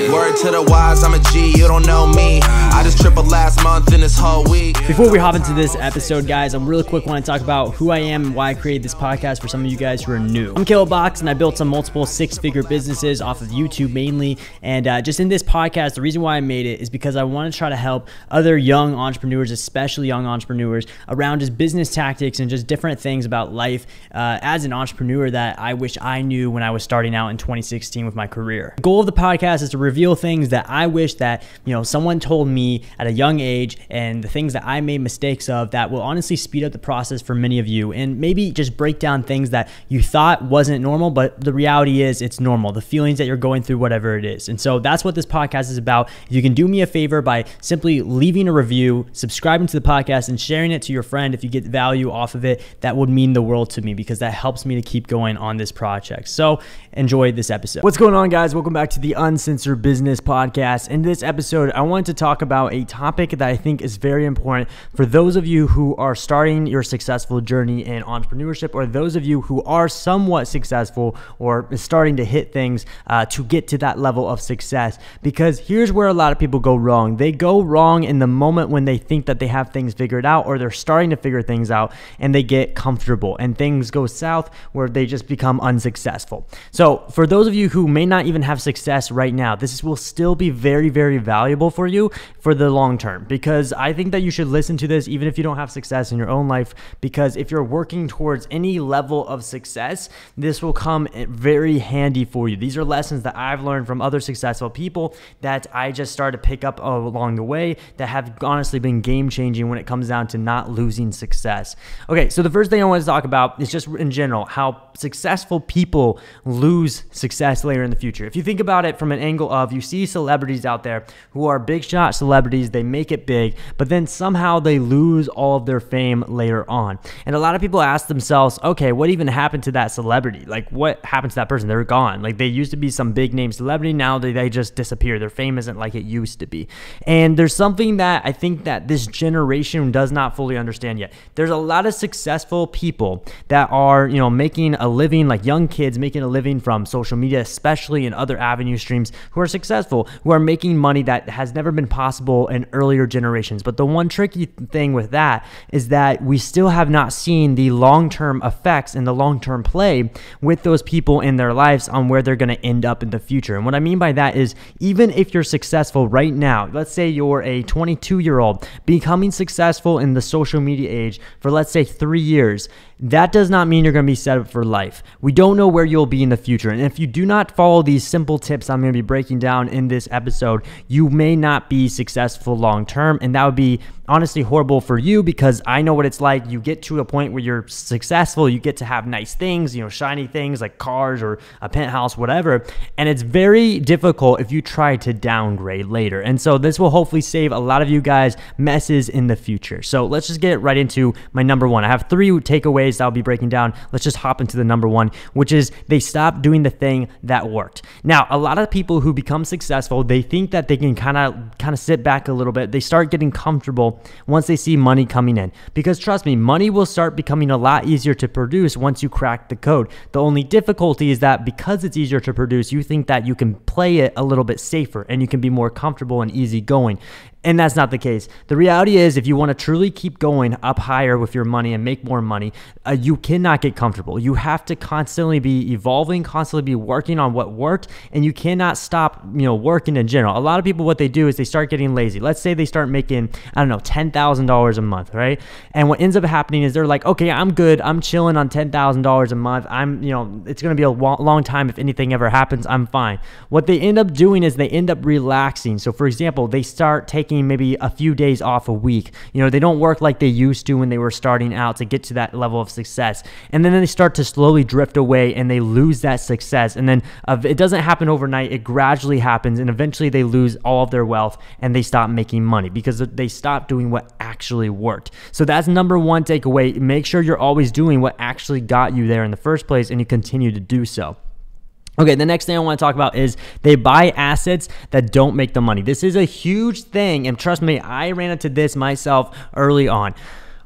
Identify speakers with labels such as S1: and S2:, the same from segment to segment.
S1: Word to the wise, I'm a G, you don't know me. I just tripled last month in this whole week.
S2: Before we hop into this episode, guys, I'm really quick want to talk about who I am and why I created this podcast for some of you guys who are new. I'm Caleb Boxx, and I built some multiple six-figure businesses off of YouTube mainly. And uh, just in this podcast, the reason why I made it is because I want to try to help other young entrepreneurs, especially young entrepreneurs, around just business tactics and just different things about life uh, as an entrepreneur that I wish I knew when I was starting out in 2016 with my career. The goal of the podcast is to reveal things that I wish that, you know, someone told me at a young age and the things that I made mistakes of that will honestly speed up the process for many of you and maybe just break down things that you thought wasn't normal, but the reality is it's normal. The feelings that you're going through, whatever it is. And so that's what this podcast is about. If you can do me a favor by simply leaving a review, subscribing to the podcast, and sharing it to your friend if you get value off of it, that would mean the world to me because that helps me to keep going on this project. So enjoy this episode. What's going on, guys? Welcome back to the Uncensored Business Podcast. In this episode, I wanted to talk about a topic that I think is very important for those of you who are starting your successful journey in entrepreneurship, or those of you who are somewhat successful or starting to hit things uh, to get to that level of success. Because here's where a lot of people go wrong. They go wrong in the moment when they think that they have things figured out, or they're starting to figure things out, and they get comfortable, and things go south where they just become unsuccessful. So, for those of you who may not even have success right now, this will still be very, very valuable for you for the long term because I think that you should listen to this even if you don't have success in your own life. Because if you're working towards any level of success, this will come very handy for you. These are lessons that I've learned from other successful people that I just started to pick up along the way that have honestly been game changing when it comes down to not losing success. Okay, so the first thing I want to talk about is just in general how successful people lose success later in the future. If you think about it from an angle of you see celebrities out there who are big shot celebrities, they make it big, but then somehow they lose all of their fame later on. And a lot of people ask themselves, okay, what even happened to that celebrity? Like, what happened to that person? They're gone. Like, they used to be some big name celebrity, now they, they just disappear. Their fame isn't like it used to be. And there's something that I think that this generation does not fully understand yet. There's a lot of successful people that are, you know, making a living, like young kids making a living from social media, especially in other avenue streams, who are successful, who are making money that has never been possible in earlier generations. But the one tricky thing with that is that we still have not seen the long term effects and the long term play with those people in their lives on where they're going to end up in the future. And what I mean by that is even if you're successful right now, let's say you're a 22 year old becoming successful in the social media age for let's say three years, that does not mean you're going to be set up for life. We don't know where you'll be in the future. And if you do not follow these simple tips I'm going to be breaking down in this episode, you may not be successful long term. And that would be honestly horrible for you because I know what it's like. You get to a point where you're successful, you get to have nice things, you know, shiny things like cars or a penthouse, whatever. And it's very difficult if you try to downgrade later. And so this will hopefully save a lot of you guys messes in the future. So let's just get right into my number one. I have three takeaways that I'll be breaking down. Let's just hop into the number one, which is they stop doing the thing that worked. Now, a lot of people who become successful, they think that they can kind of kind of sit back a little bit. They start getting comfortable once they see money coming in. Because trust me, money will start becoming a lot easier to produce once you crack the code. The only difficulty is that because it's easier to produce, you think that you can play it a little bit safer and you can be more comfortable and easy going. And that's not the case. The reality is, if you want to truly keep going up higher with your money and make more money, uh, you cannot get comfortable. You have to constantly be evolving, constantly be working on what worked, and you cannot stop, you know, working in general. A lot of people, what they do is they start getting lazy. Let's say they start making, I don't know, ten thousand dollars a month, right? And what ends up happening is they're like, okay, I'm good. I'm chilling on ten thousand dollars a month. I'm, you know, it's gonna be a long time if anything ever happens. I'm fine. What they end up doing is they end up relaxing. So, for example, they start taking maybe a few days off a week. You know, they don't work like they used to when they were starting out to get to that level of success. And then they start to slowly drift away and they lose that success. And then it doesn't happen overnight, it gradually happens. And eventually they lose all of their wealth and they stop making money because they stop doing what actually worked. So that's number one takeaway. Make sure you're always doing what actually got you there in the first place and you continue to do so. Okay, the next thing I want to talk about is they buy assets that don't make the money. This is a huge thing, and trust me, I ran into this myself early on.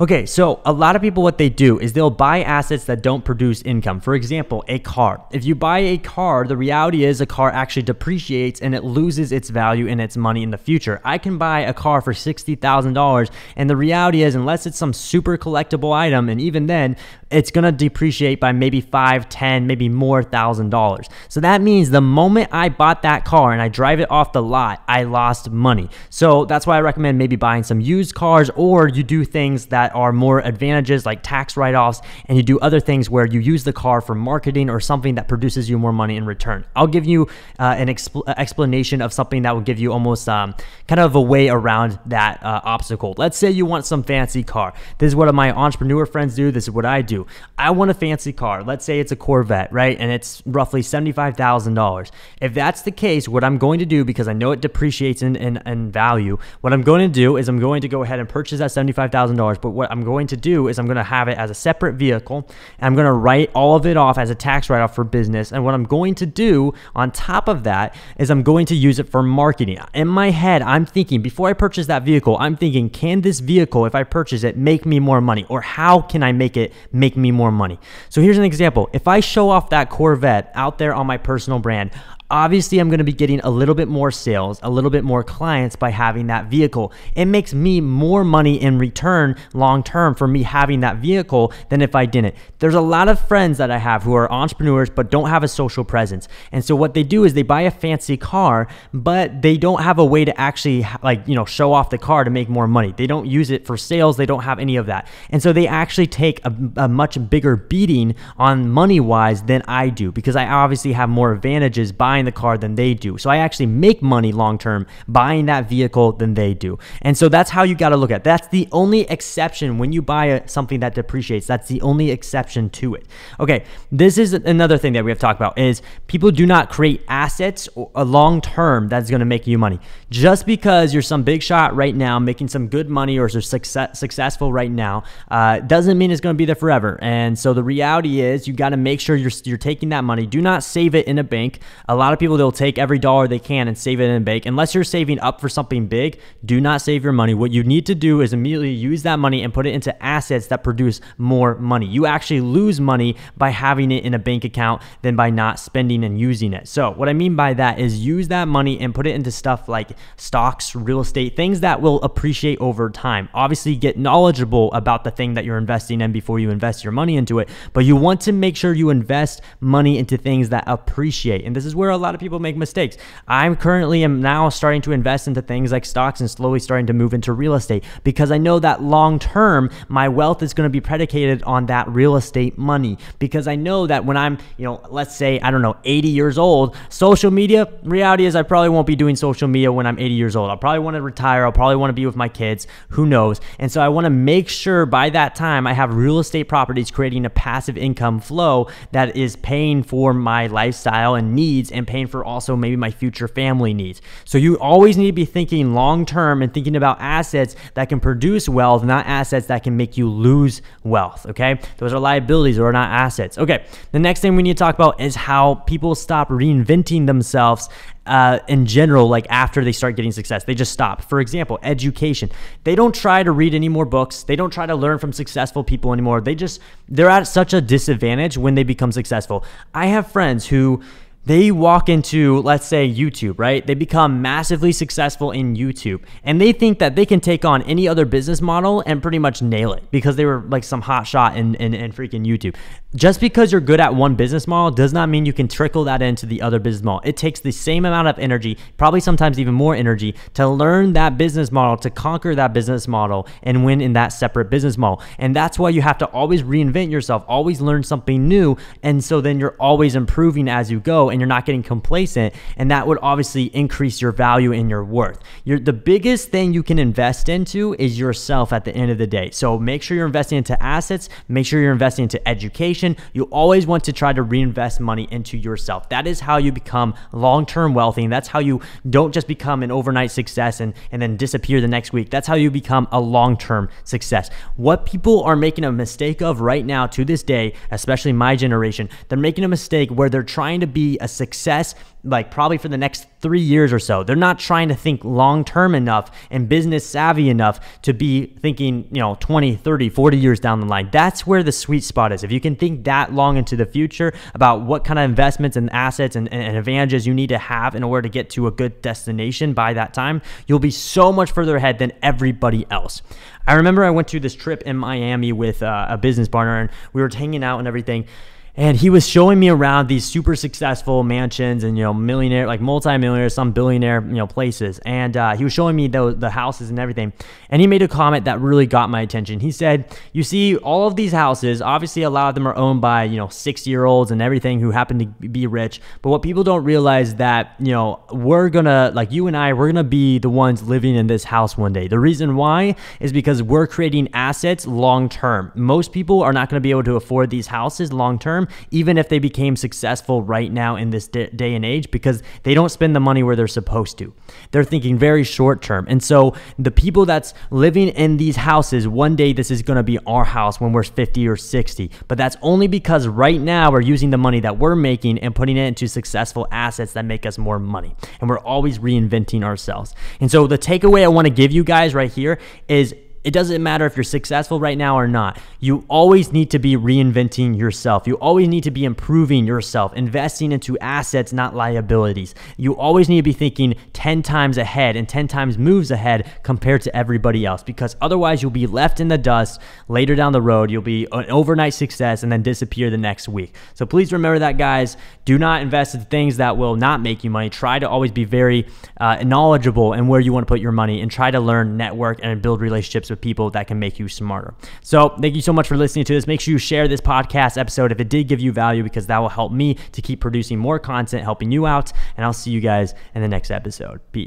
S2: Okay, so a lot of people, what they do is they'll buy assets that don't produce income. For example, a car. If you buy a car, the reality is a car actually depreciates and it loses its value and its money in the future. I can buy a car for $60,000, and the reality is, unless it's some super collectible item, and even then, it's gonna depreciate by maybe five, ten, maybe more thousand dollars. So that means the moment I bought that car and I drive it off the lot, I lost money. So that's why I recommend maybe buying some used cars or you do things that are more advantages like tax write offs and you do other things where you use the car for marketing or something that produces you more money in return. I'll give you uh, an expl- explanation of something that will give you almost um, kind of a way around that uh, obstacle. Let's say you want some fancy car. This is what my entrepreneur friends do. This is what I do. I want a fancy car. Let's say it's a Corvette, right? And it's roughly $75,000. If that's the case, what I'm going to do, because I know it depreciates in, in, in value, what I'm going to do is I'm going to go ahead and purchase that $75,000. But what I'm going to do is I'm going to have it as a separate vehicle and I'm going to write all of it off as a tax write off for business. And what I'm going to do on top of that is I'm going to use it for marketing. In my head, I'm thinking before I purchase that vehicle, I'm thinking, can this vehicle, if I purchase it, make me more money? Or how can I make it make make me more money. So here's an example. If I show off that Corvette out there on my personal brand, Obviously, I'm going to be getting a little bit more sales, a little bit more clients by having that vehicle. It makes me more money in return long term for me having that vehicle than if I didn't. There's a lot of friends that I have who are entrepreneurs but don't have a social presence. And so what they do is they buy a fancy car, but they don't have a way to actually like, you know, show off the car to make more money. They don't use it for sales, they don't have any of that. And so they actually take a, a much bigger beating on money wise than I do because I obviously have more advantages buying buying the car than they do. So I actually make money long term buying that vehicle than they do. And so that's how you got to look at. It. That's the only exception when you buy a, something that depreciates. That's the only exception to it. Okay, this is another thing that we have talked about is people do not create assets long term that's going to make you money. Just because you're some big shot right now, making some good money or success, successful right now, uh, doesn't mean it's going to be there forever. And so the reality is you got to make sure you're, you're taking that money. Do not save it in a bank. Lot of people they'll take every dollar they can and save it in a bank. Unless you're saving up for something big, do not save your money. What you need to do is immediately use that money and put it into assets that produce more money. You actually lose money by having it in a bank account than by not spending and using it. So, what I mean by that is use that money and put it into stuff like stocks, real estate, things that will appreciate over time. Obviously, get knowledgeable about the thing that you're investing in before you invest your money into it, but you want to make sure you invest money into things that appreciate. And this is where a lot of people make mistakes. I'm currently am now starting to invest into things like stocks and slowly starting to move into real estate because I know that long term my wealth is going to be predicated on that real estate money because I know that when I'm, you know, let's say I don't know, 80 years old, social media, reality is I probably won't be doing social media when I'm 80 years old. I'll probably want to retire, I'll probably want to be with my kids, who knows. And so I want to make sure by that time I have real estate properties creating a passive income flow that is paying for my lifestyle and needs and paying for also maybe my future family needs. So you always need to be thinking long term and thinking about assets that can produce wealth, not assets that can make you lose wealth. Okay. Those are liabilities or not assets. Okay. The next thing we need to talk about is how people stop reinventing themselves uh, in general, like after they start getting success, they just stop. For example, education. They don't try to read any more books. They don't try to learn from successful people anymore. They just, they're at such a disadvantage when they become successful. I have friends who, they walk into, let's say, YouTube, right? They become massively successful in YouTube and they think that they can take on any other business model and pretty much nail it because they were like some hot shot in, in, in freaking YouTube. Just because you're good at one business model does not mean you can trickle that into the other business model. It takes the same amount of energy, probably sometimes even more energy, to learn that business model, to conquer that business model, and win in that separate business model. And that's why you have to always reinvent yourself, always learn something new. And so then you're always improving as you go and you're not getting complacent. And that would obviously increase your value and your worth. You're, the biggest thing you can invest into is yourself at the end of the day. So make sure you're investing into assets, make sure you're investing into education you always want to try to reinvest money into yourself. That is how you become long term wealthy. And that's how you don't just become an overnight success and, and then disappear the next week. That's how you become a long term success. What people are making a mistake of right now to this day, especially my generation, they're making a mistake where they're trying to be a success like probably for the next three years or so. They're not trying to think long term enough and business savvy enough to be thinking, you know, 20, 30, 40 years down the line. That's where the sweet spot is. If you can think that long into the future about what kind of investments and assets and, and advantages you need to have in order to get to a good destination by that time, you'll be so much further ahead than everybody else. I remember I went to this trip in Miami with uh, a business partner and we were hanging out and everything and he was showing me around these super successful mansions and you know millionaire like multimillionaire some billionaire you know places. And uh, he was showing me the, the houses and everything. And he made a comment that really got my attention. He said you see all of these houses obviously a lot of them are owned by you know six year olds and everything who happen to be rich. But what people don't realize that you know we're gonna like you and i we're gonna be the ones living in this house one day. The reason why is because we're creating assets long term most people are not to be able to afford these houses long term even if they became successful right now in this day and age, because they don't spend the money where they're supposed to. They're thinking very short term. And so the people that's living in these houses, one day this is going to be our house when we're 50 or 60. But that's only because right now we're using the money that we're making and putting it into successful assets that make us more money. And we're always reinventing ourselves. And so the takeaway I want to give you guys right here is it doesn't matter if you're successful right now or not. You always need to be reinventing yourself. You always need to be improving yourself, investing into assets, not liabilities. You always need to be thinking 10 times ahead and 10 times moves ahead compared to everybody else because otherwise you'll be left in the dust later down the road. You'll be an overnight success and then disappear the next week. So please remember that, guys. Do not invest in things that will not make you money. Try to always be very uh, knowledgeable in where you want to put your money and try to learn, network, and build relationships relationships with people that can make you smarter. So, thank you so much for listening to this. Make sure you share this podcast episode if it did give you value because that will help me to keep producing more content, helping you out. And I'll see you guys in the next episode. Peace.